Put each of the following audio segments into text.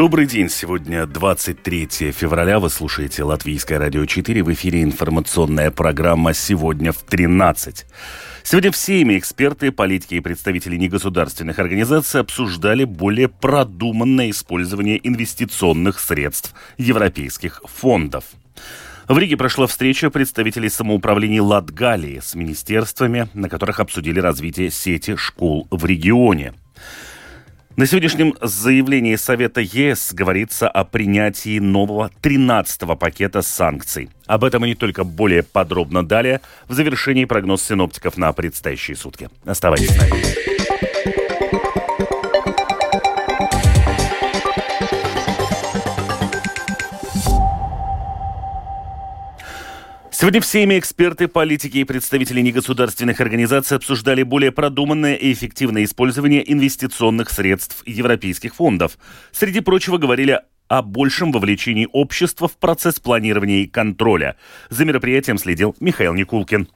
Добрый день. Сегодня 23 февраля. Вы слушаете Латвийское радио 4. В эфире информационная программа «Сегодня в 13». Сегодня всеми эксперты, политики и представители негосударственных организаций обсуждали более продуманное использование инвестиционных средств европейских фондов. В Риге прошла встреча представителей самоуправлений Латгалии с министерствами, на которых обсудили развитие сети школ в регионе. На сегодняшнем заявлении Совета ЕС говорится о принятии нового 13-го пакета санкций. Об этом и не только более подробно далее в завершении прогноз синоптиков на предстоящие сутки. Оставайтесь с нами. Сегодня всеми эксперты, политики и представители негосударственных организаций обсуждали более продуманное и эффективное использование инвестиционных средств европейских фондов. Среди прочего говорили о большем вовлечении общества в процесс планирования и контроля. За мероприятием следил Михаил Никулкин.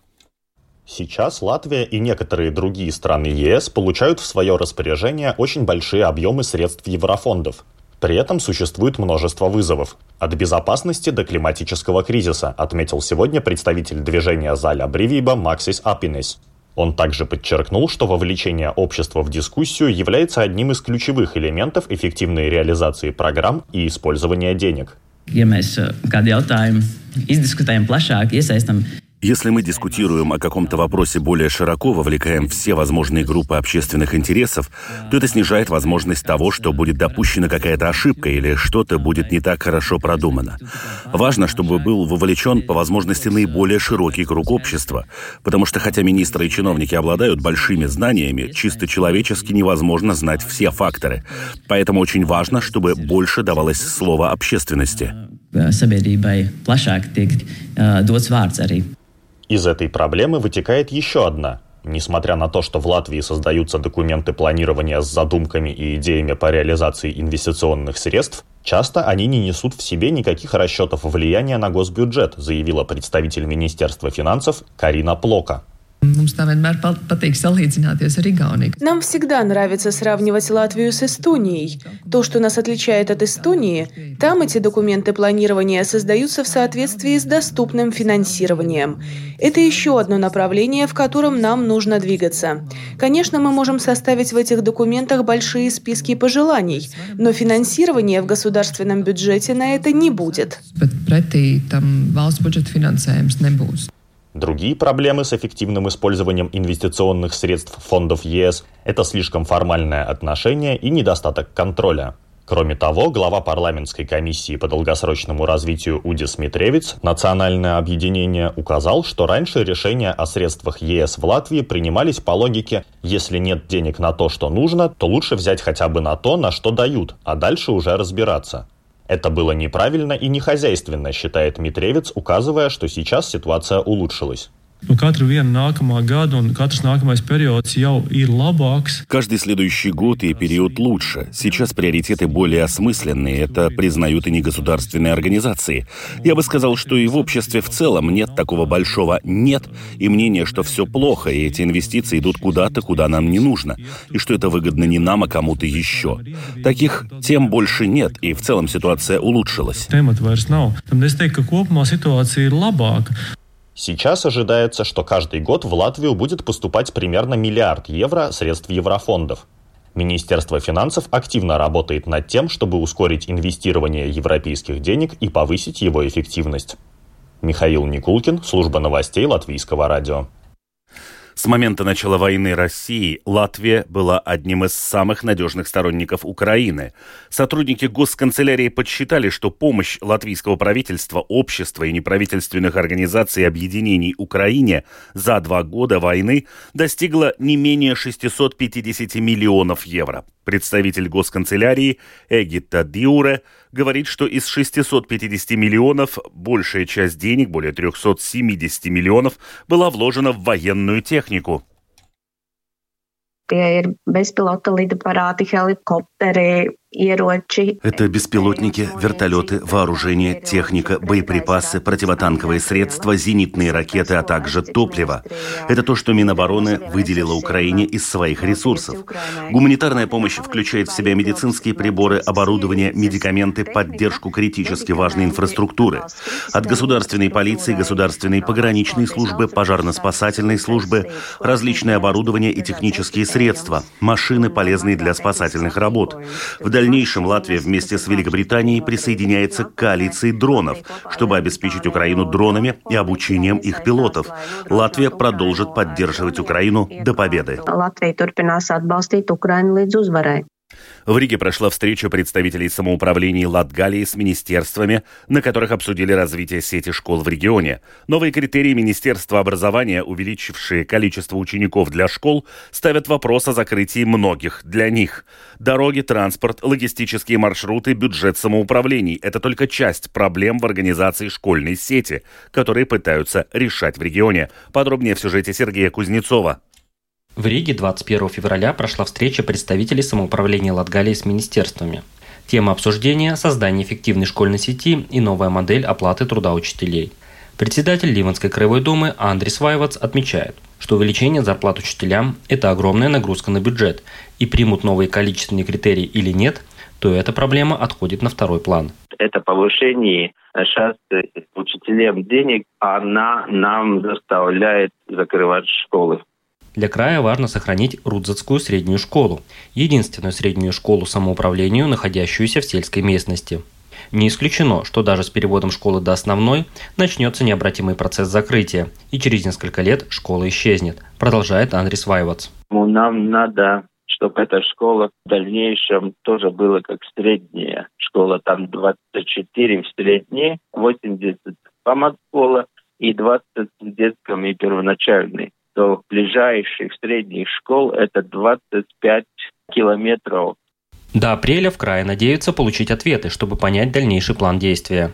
Сейчас Латвия и некоторые другие страны ЕС получают в свое распоряжение очень большие объемы средств еврофондов. При этом существует множество вызовов. От безопасности до климатического кризиса, отметил сегодня представитель движения Заля Бривиба Максис Апинес. Он также подчеркнул, что вовлечение общества в дискуссию является одним из ключевых элементов эффективной реализации программ и использования денег. Ja mēs kādu jautājumu izdiskutējam plašāk, iesaistam если мы дискутируем о каком-то вопросе более широко, вовлекаем все возможные группы общественных интересов, то это снижает возможность того, что будет допущена какая-то ошибка или что-то будет не так хорошо продумано. Важно, чтобы был вовлечен по возможности наиболее широкий круг общества, потому что хотя министры и чиновники обладают большими знаниями, чисто человечески невозможно знать все факторы. Поэтому очень важно, чтобы больше давалось слово общественности. Arī. Из этой проблемы вытекает еще одна. Несмотря на то, что в Латвии создаются документы планирования с задумками и идеями по реализации инвестиционных средств, часто они не несут в себе никаких расчетов влияния на госбюджет, заявила представитель Министерства финансов Карина Плока. Mums tā vienmēr patīk salīdzināties ar Igauniju. Нам всегда нравится сравнивать Латвию с Эстонией. То, что нас отличает от Эстонии, там эти документы планирования создаются в соответствии с доступным финансированием. Это еще одно направление, в котором нам нужно двигаться. Конечно, мы можем составить в этих документах большие списки пожеланий, но финансирования в государственном бюджете на это не будет. Другие проблемы с эффективным использованием инвестиционных средств фондов ЕС – это слишком формальное отношение и недостаток контроля. Кроме того, глава парламентской комиссии по долгосрочному развитию Удис Митревиц, национальное объединение, указал, что раньше решения о средствах ЕС в Латвии принимались по логике «если нет денег на то, что нужно, то лучше взять хотя бы на то, на что дают, а дальше уже разбираться». Это было неправильно и нехозяйственно, считает Митревец, указывая, что сейчас ситуация улучшилась. Nu, katru vienu nākamā gada un katrs nākamais periods jau ir labāks. Каждый следующий год и период лучше. Сейчас приоритеты более осмысленные. Это признают и негосударственные организации. Я бы сказал, что и в обществе в целом нет такого большого «нет» и мнения, что все плохо, и эти инвестиции идут куда-то, куда нам не нужно, и что это выгодно не нам, а кому-то еще. Таких тем больше нет, и в целом ситуация улучшилась. Сейчас ожидается, что каждый год в Латвию будет поступать примерно миллиард евро средств еврофондов. Министерство финансов активно работает над тем, чтобы ускорить инвестирование европейских денег и повысить его эффективность. Михаил Никулкин, служба новостей Латвийского радио. С момента начала войны России Латвия была одним из самых надежных сторонников Украины. Сотрудники госканцелярии подсчитали, что помощь латвийского правительства, общества и неправительственных организаций и объединений Украине за два года войны достигла не менее 650 миллионов евро. Представитель госканцелярии Эгита Диуре говорит, что из 650 миллионов большая часть денег, более 370 миллионов, была вложена в военную технику. Tie ir bezpilota lidaparāti, helikopteri, Это беспилотники, вертолеты, вооружение, техника, боеприпасы, противотанковые средства, зенитные ракеты, а также топливо. Это то, что Минобороны выделила Украине из своих ресурсов. Гуманитарная помощь включает в себя медицинские приборы, оборудование, медикаменты, поддержку критически важной инфраструктуры. От государственной полиции, государственной пограничной службы, пожарно-спасательной службы, различное оборудование и технические средства, машины, полезные для спасательных работ. В дальнейшем Латвия вместе с Великобританией присоединяется к коалиции дронов, чтобы обеспечить Украину дронами и обучением их пилотов. Латвия продолжит поддерживать Украину до победы. Латвия в Риге прошла встреча представителей самоуправлений Латгалии с министерствами, на которых обсудили развитие сети школ в регионе. Новые критерии Министерства образования, увеличившие количество учеников для школ, ставят вопрос о закрытии многих для них. Дороги, транспорт, логистические маршруты, бюджет самоуправлений – это только часть проблем в организации школьной сети, которые пытаются решать в регионе. Подробнее в сюжете Сергея Кузнецова. В Риге 21 февраля прошла встреча представителей самоуправления Латгалии с министерствами. Тема обсуждения – создание эффективной школьной сети и новая модель оплаты труда учителей. Председатель Ливанской краевой думы Андрис Вайвац отмечает, что увеличение зарплат учителям – это огромная нагрузка на бюджет, и примут новые количественные критерии или нет, то эта проблема отходит на второй план. Это повышение сейчас учителям денег, она нам заставляет закрывать школы. Для края важно сохранить Рудзацкую среднюю школу, единственную среднюю школу самоуправлению, находящуюся в сельской местности. Не исключено, что даже с переводом школы до основной начнется необратимый процесс закрытия, и через несколько лет школа исчезнет, продолжает Андрис Вайвац. Ну, нам надо, чтобы эта школа в дальнейшем тоже была как средняя школа, там 24 в средней, 80 по школа и 20 в детском и первоначальной до ближайших средних школ это 25 километров. До апреля в крае надеются получить ответы, чтобы понять дальнейший план действия.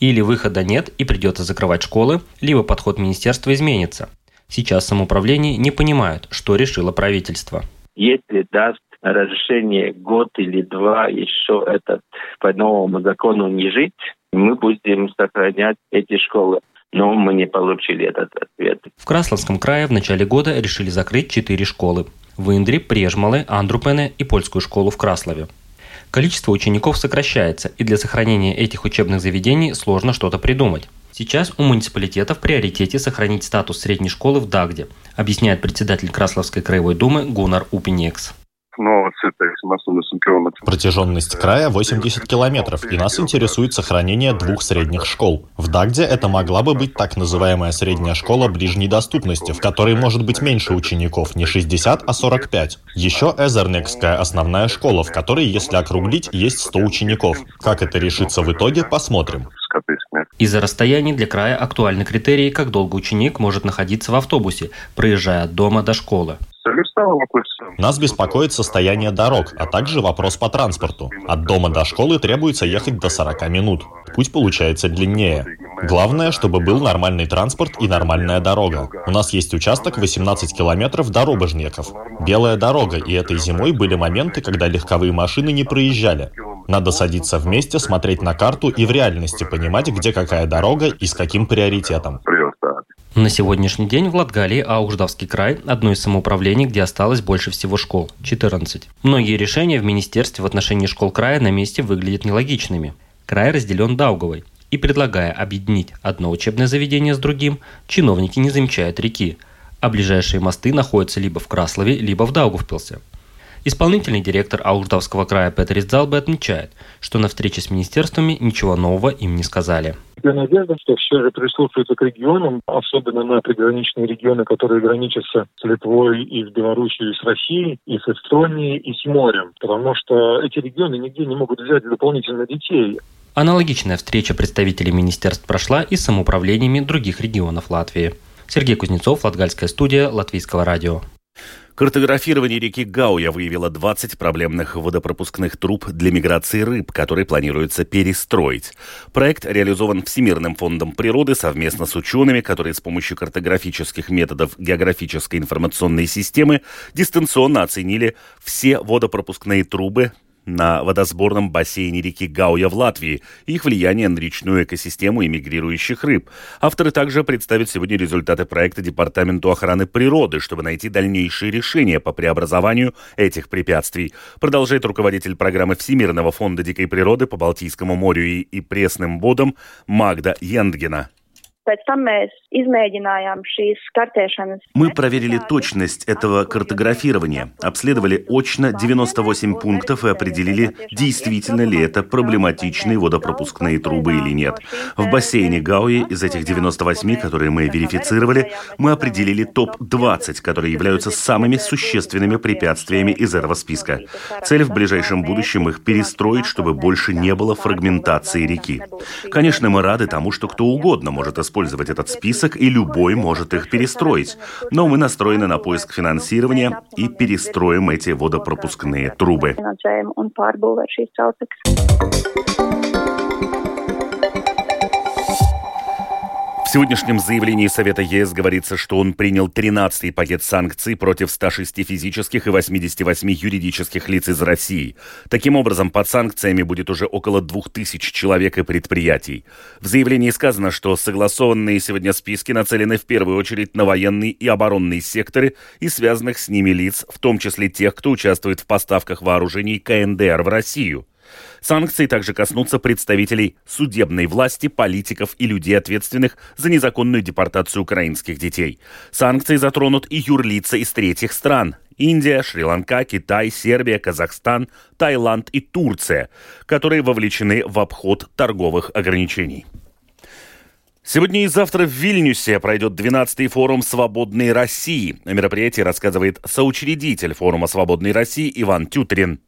Или выхода нет и придется закрывать школы, либо подход министерства изменится. Сейчас самоуправление не понимают, что решило правительство. Если даст разрешение год или два еще этот по новому закону не жить, мы будем сохранять эти школы но мы не получили этот ответ. В Красловском крае в начале года решили закрыть четыре школы. В Индре, Прежмалы, Андрупене и польскую школу в Краслове. Количество учеников сокращается, и для сохранения этих учебных заведений сложно что-то придумать. Сейчас у муниципалитета в приоритете сохранить статус средней школы в Дагде, объясняет председатель Красловской краевой думы Гунар Упинекс. Протяженность края 80 километров, и нас интересует сохранение двух средних школ. В Дагде это могла бы быть так называемая средняя школа ближней доступности, в которой может быть меньше учеников, не 60, а 45. Еще Эзернекская основная школа, в которой, если округлить, есть 100 учеников. Как это решится в итоге, посмотрим. Из-за расстояний для края актуальны критерии, как долго ученик может находиться в автобусе, проезжая от дома до школы. Нас беспокоит состояние дорог, а также вопрос по транспорту. От дома до школы требуется ехать до 40 минут. Путь получается длиннее. Главное, чтобы был нормальный транспорт и нормальная дорога. У нас есть участок 18 километров до Робожнеков. Белая дорога, и этой зимой были моменты, когда легковые машины не проезжали. Надо садиться вместе, смотреть на карту и в реальности понимать, где какая дорога и с каким приоритетом. На сегодняшний день в Латгалии Ауждавский край – одно из самоуправлений, где осталось больше всего школ – 14. Многие решения в министерстве в отношении школ края на месте выглядят нелогичными. Край разделен Даугавой, и предлагая объединить одно учебное заведение с другим, чиновники не замечают реки, а ближайшие мосты находятся либо в Краслове, либо в Даугавпилсе – Исполнительный директор Ауждавского края Петр Залбе отмечает, что на встрече с министерствами ничего нового им не сказали. Я надежда, что все же прислушаются к регионам, особенно на приграничные регионы, которые граничатся с Литвой и с Белоруссией, и с Россией, и с Эстонией, и с морем, потому что эти регионы нигде не могут взять дополнительно детей. Аналогичная встреча представителей министерств прошла и с самоуправлениями других регионов Латвии. Сергей Кузнецов, Латгальская студия, Латвийского радио. Картографирование реки Гауя выявило 20 проблемных водопропускных труб для миграции рыб, которые планируется перестроить. Проект реализован Всемирным фондом природы совместно с учеными, которые с помощью картографических методов географической информационной системы дистанционно оценили все водопропускные трубы на водосборном бассейне реки Гауя в Латвии их влияние на речную экосистему и мигрирующих рыб. Авторы также представят сегодня результаты проекта Департаменту охраны природы, чтобы найти дальнейшие решения по преобразованию этих препятствий. Продолжает руководитель программы Всемирного фонда дикой природы по Балтийскому морю и, и пресным водам Магда Яндгена. Мы проверили точность этого картографирования, обследовали очно 98 пунктов и определили, действительно ли это проблематичные водопропускные трубы или нет. В бассейне Гауи из этих 98, которые мы верифицировали, мы определили топ-20, которые являются самыми существенными препятствиями из этого списка. Цель в ближайшем будущем их перестроить, чтобы больше не было фрагментации реки. Конечно, мы рады тому, что кто угодно может использовать использовать этот список, и любой может их перестроить. Но мы настроены на поиск финансирования и перестроим эти водопропускные трубы. Сегодняшнем заявлении Совета ЕС говорится, что он принял 13-й пакет санкций против 106 физических и 88 юридических лиц из России. Таким образом, под санкциями будет уже около 2000 человек и предприятий. В заявлении сказано, что согласованные сегодня списки нацелены в первую очередь на военные и оборонные секторы и связанных с ними лиц, в том числе тех, кто участвует в поставках вооружений КНДР в Россию. Санкции также коснутся представителей судебной власти, политиков и людей, ответственных за незаконную депортацию украинских детей. Санкции затронут и юрлица из третьих стран. Индия, Шри-Ланка, Китай, Сербия, Казахстан, Таиланд и Турция, которые вовлечены в обход торговых ограничений. Сегодня и завтра в Вильнюсе пройдет 12-й форум «Свободной России». О мероприятии рассказывает соучредитель форума «Свободной России» Иван Тютрин.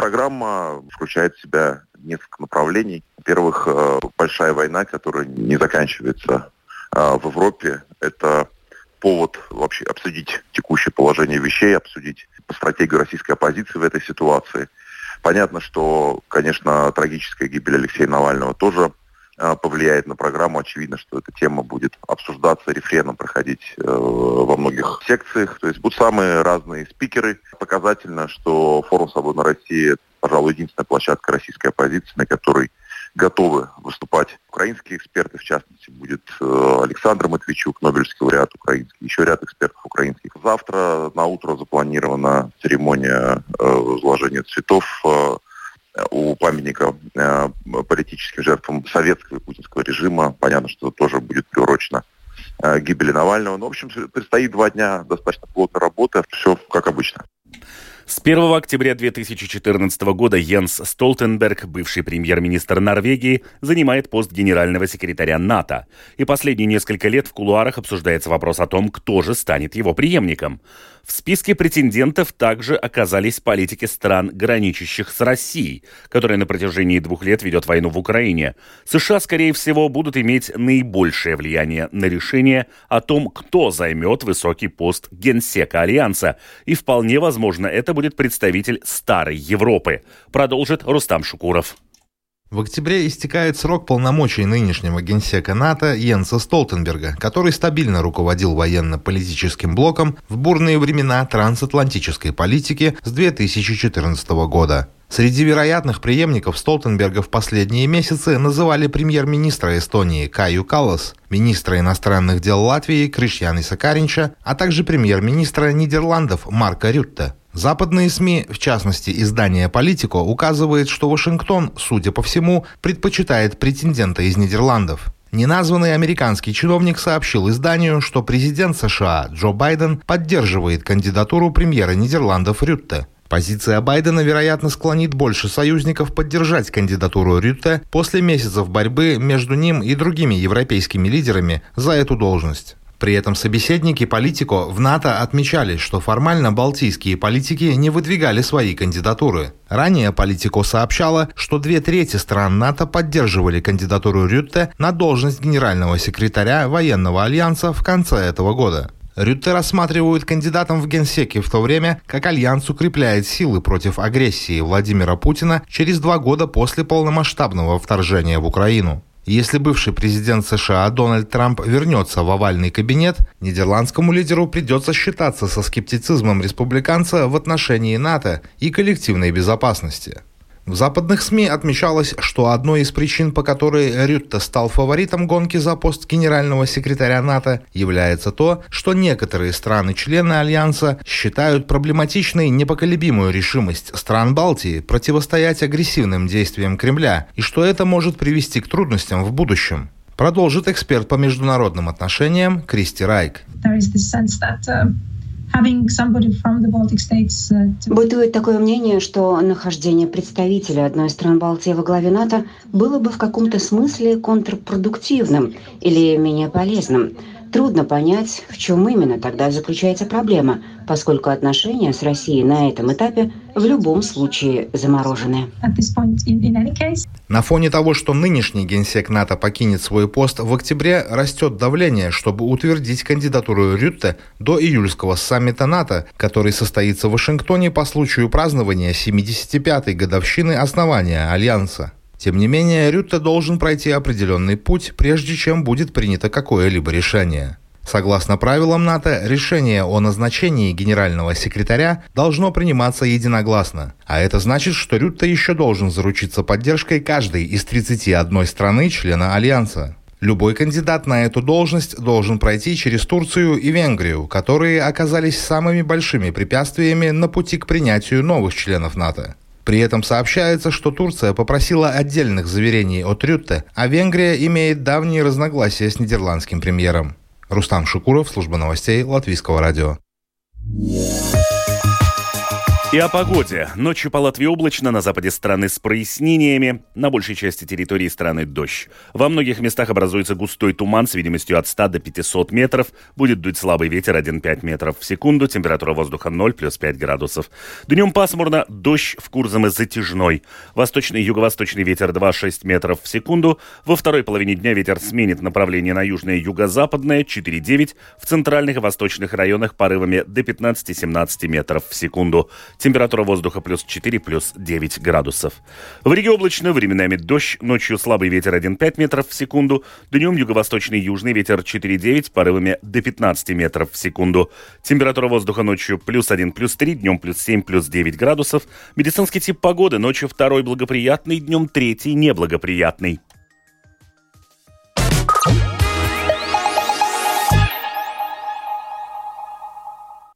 Программа включает в себя несколько направлений. Во-первых, э, большая война, которая не заканчивается э, в Европе. Это повод вообще обсудить текущее положение вещей, обсудить стратегию российской оппозиции в этой ситуации. Понятно, что, конечно, трагическая гибель Алексея Навального тоже повлияет на программу. Очевидно, что эта тема будет обсуждаться, рефреном проходить э, во многих секциях. То есть будут самые разные спикеры. Показательно, что форум «Свободной России» – пожалуй, единственная площадка российской оппозиции, на которой готовы выступать украинские эксперты, в частности, будет э, Александр Матвейчук, Нобелевский лауреат украинский, еще ряд экспертов украинских. Завтра на утро запланирована церемония э, возложения цветов э, у памятника э, политическим жертвам советского и путинского режима. Понятно, что тоже будет приурочено э, гибели Навального. Но, ну, в общем, предстоит два дня достаточно плотной работы. Все как обычно. С 1 октября 2014 года Йенс Столтенберг, бывший премьер-министр Норвегии, занимает пост генерального секретаря НАТО. И последние несколько лет в кулуарах обсуждается вопрос о том, кто же станет его преемником. В списке претендентов также оказались политики стран, граничащих с Россией, которая на протяжении двух лет ведет войну в Украине. США, скорее всего, будут иметь наибольшее влияние на решение о том, кто займет высокий пост генсека Альянса. И вполне возможно, это будет представитель Старой Европы, продолжит Рустам Шукуров. В октябре истекает срок полномочий нынешнего генсека НАТО Йенса Столтенберга, который стабильно руководил военно-политическим блоком в бурные времена трансатлантической политики с 2014 года. Среди вероятных преемников Столтенберга в последние месяцы называли премьер-министра Эстонии Каю Каллас, министра иностранных дел Латвии Кришьяны Сакаринча, а также премьер-министра Нидерландов Марка Рютте. Западные СМИ, в частности издание «Политико», указывает, что Вашингтон, судя по всему, предпочитает претендента из Нидерландов. Неназванный американский чиновник сообщил изданию, что президент США Джо Байден поддерживает кандидатуру премьера Нидерландов Рютте. Позиция Байдена, вероятно, склонит больше союзников поддержать кандидатуру Рютте после месяцев борьбы между ним и другими европейскими лидерами за эту должность. При этом собеседники политико в НАТО отмечали, что формально балтийские политики не выдвигали свои кандидатуры. Ранее политико сообщала, что две трети стран НАТО поддерживали кандидатуру Рютте на должность генерального секретаря военного альянса в конце этого года. Рютте рассматривают кандидатом в генсеки в то время, как Альянс укрепляет силы против агрессии Владимира Путина через два года после полномасштабного вторжения в Украину. Если бывший президент США Дональд Трамп вернется в овальный кабинет, нидерландскому лидеру придется считаться со скептицизмом республиканца в отношении НАТО и коллективной безопасности. В западных СМИ отмечалось, что одной из причин, по которой Рютте стал фаворитом гонки за пост генерального секретаря НАТО, является то, что некоторые страны-члены Альянса считают проблематичной непоколебимую решимость стран Балтии противостоять агрессивным действиям Кремля и что это может привести к трудностям в будущем. Продолжит эксперт по международным отношениям Кристи Райк. Uh, Бытует такое мнение, что нахождение представителя одной из стран Балтии во главе НАТО было бы в каком-то смысле контрпродуктивным или менее полезным. Трудно понять, в чем именно тогда заключается проблема, поскольку отношения с Россией на этом этапе в любом случае заморожены. На фоне того, что нынешний генсек НАТО покинет свой пост в октябре, растет давление, чтобы утвердить кандидатуру Рютте до июльского саммита НАТО, который состоится в Вашингтоне по случаю празднования 75-й годовщины основания Альянса. Тем не менее, Рютте должен пройти определенный путь, прежде чем будет принято какое-либо решение. Согласно правилам НАТО, решение о назначении генерального секретаря должно приниматься единогласно. А это значит, что Рютте еще должен заручиться поддержкой каждой из 31 страны члена Альянса. Любой кандидат на эту должность должен пройти через Турцию и Венгрию, которые оказались самыми большими препятствиями на пути к принятию новых членов НАТО. При этом сообщается, что Турция попросила отдельных заверений от Рютте, а Венгрия имеет давние разногласия с нидерландским премьером. Рустам Шукуров, служба новостей Латвийского радио. И о погоде. Ночью по Латвии облачно, на западе страны с прояснениями, на большей части территории страны дождь. Во многих местах образуется густой туман с видимостью от 100 до 500 метров. Будет дуть слабый ветер 1,5 метров в секунду, температура воздуха 0 плюс 5 градусов. Днем пасмурно, дождь в Курзаме затяжной. Восточный и юго-восточный ветер 2,6 метров в секунду. Во второй половине дня ветер сменит направление на южное и юго-западное 4,9. В центральных и восточных районах порывами до 15-17 метров в секунду. Температура воздуха плюс 4, плюс 9 градусов. В Риге облачно, временами дождь, ночью слабый ветер 1,5 метров в секунду, днем юго-восточный южный ветер 4,9, порывами до 15 метров в секунду. Температура воздуха ночью плюс 1, плюс 3, днем плюс 7, плюс 9 градусов. Медицинский тип погоды ночью второй благоприятный, днем третий неблагоприятный.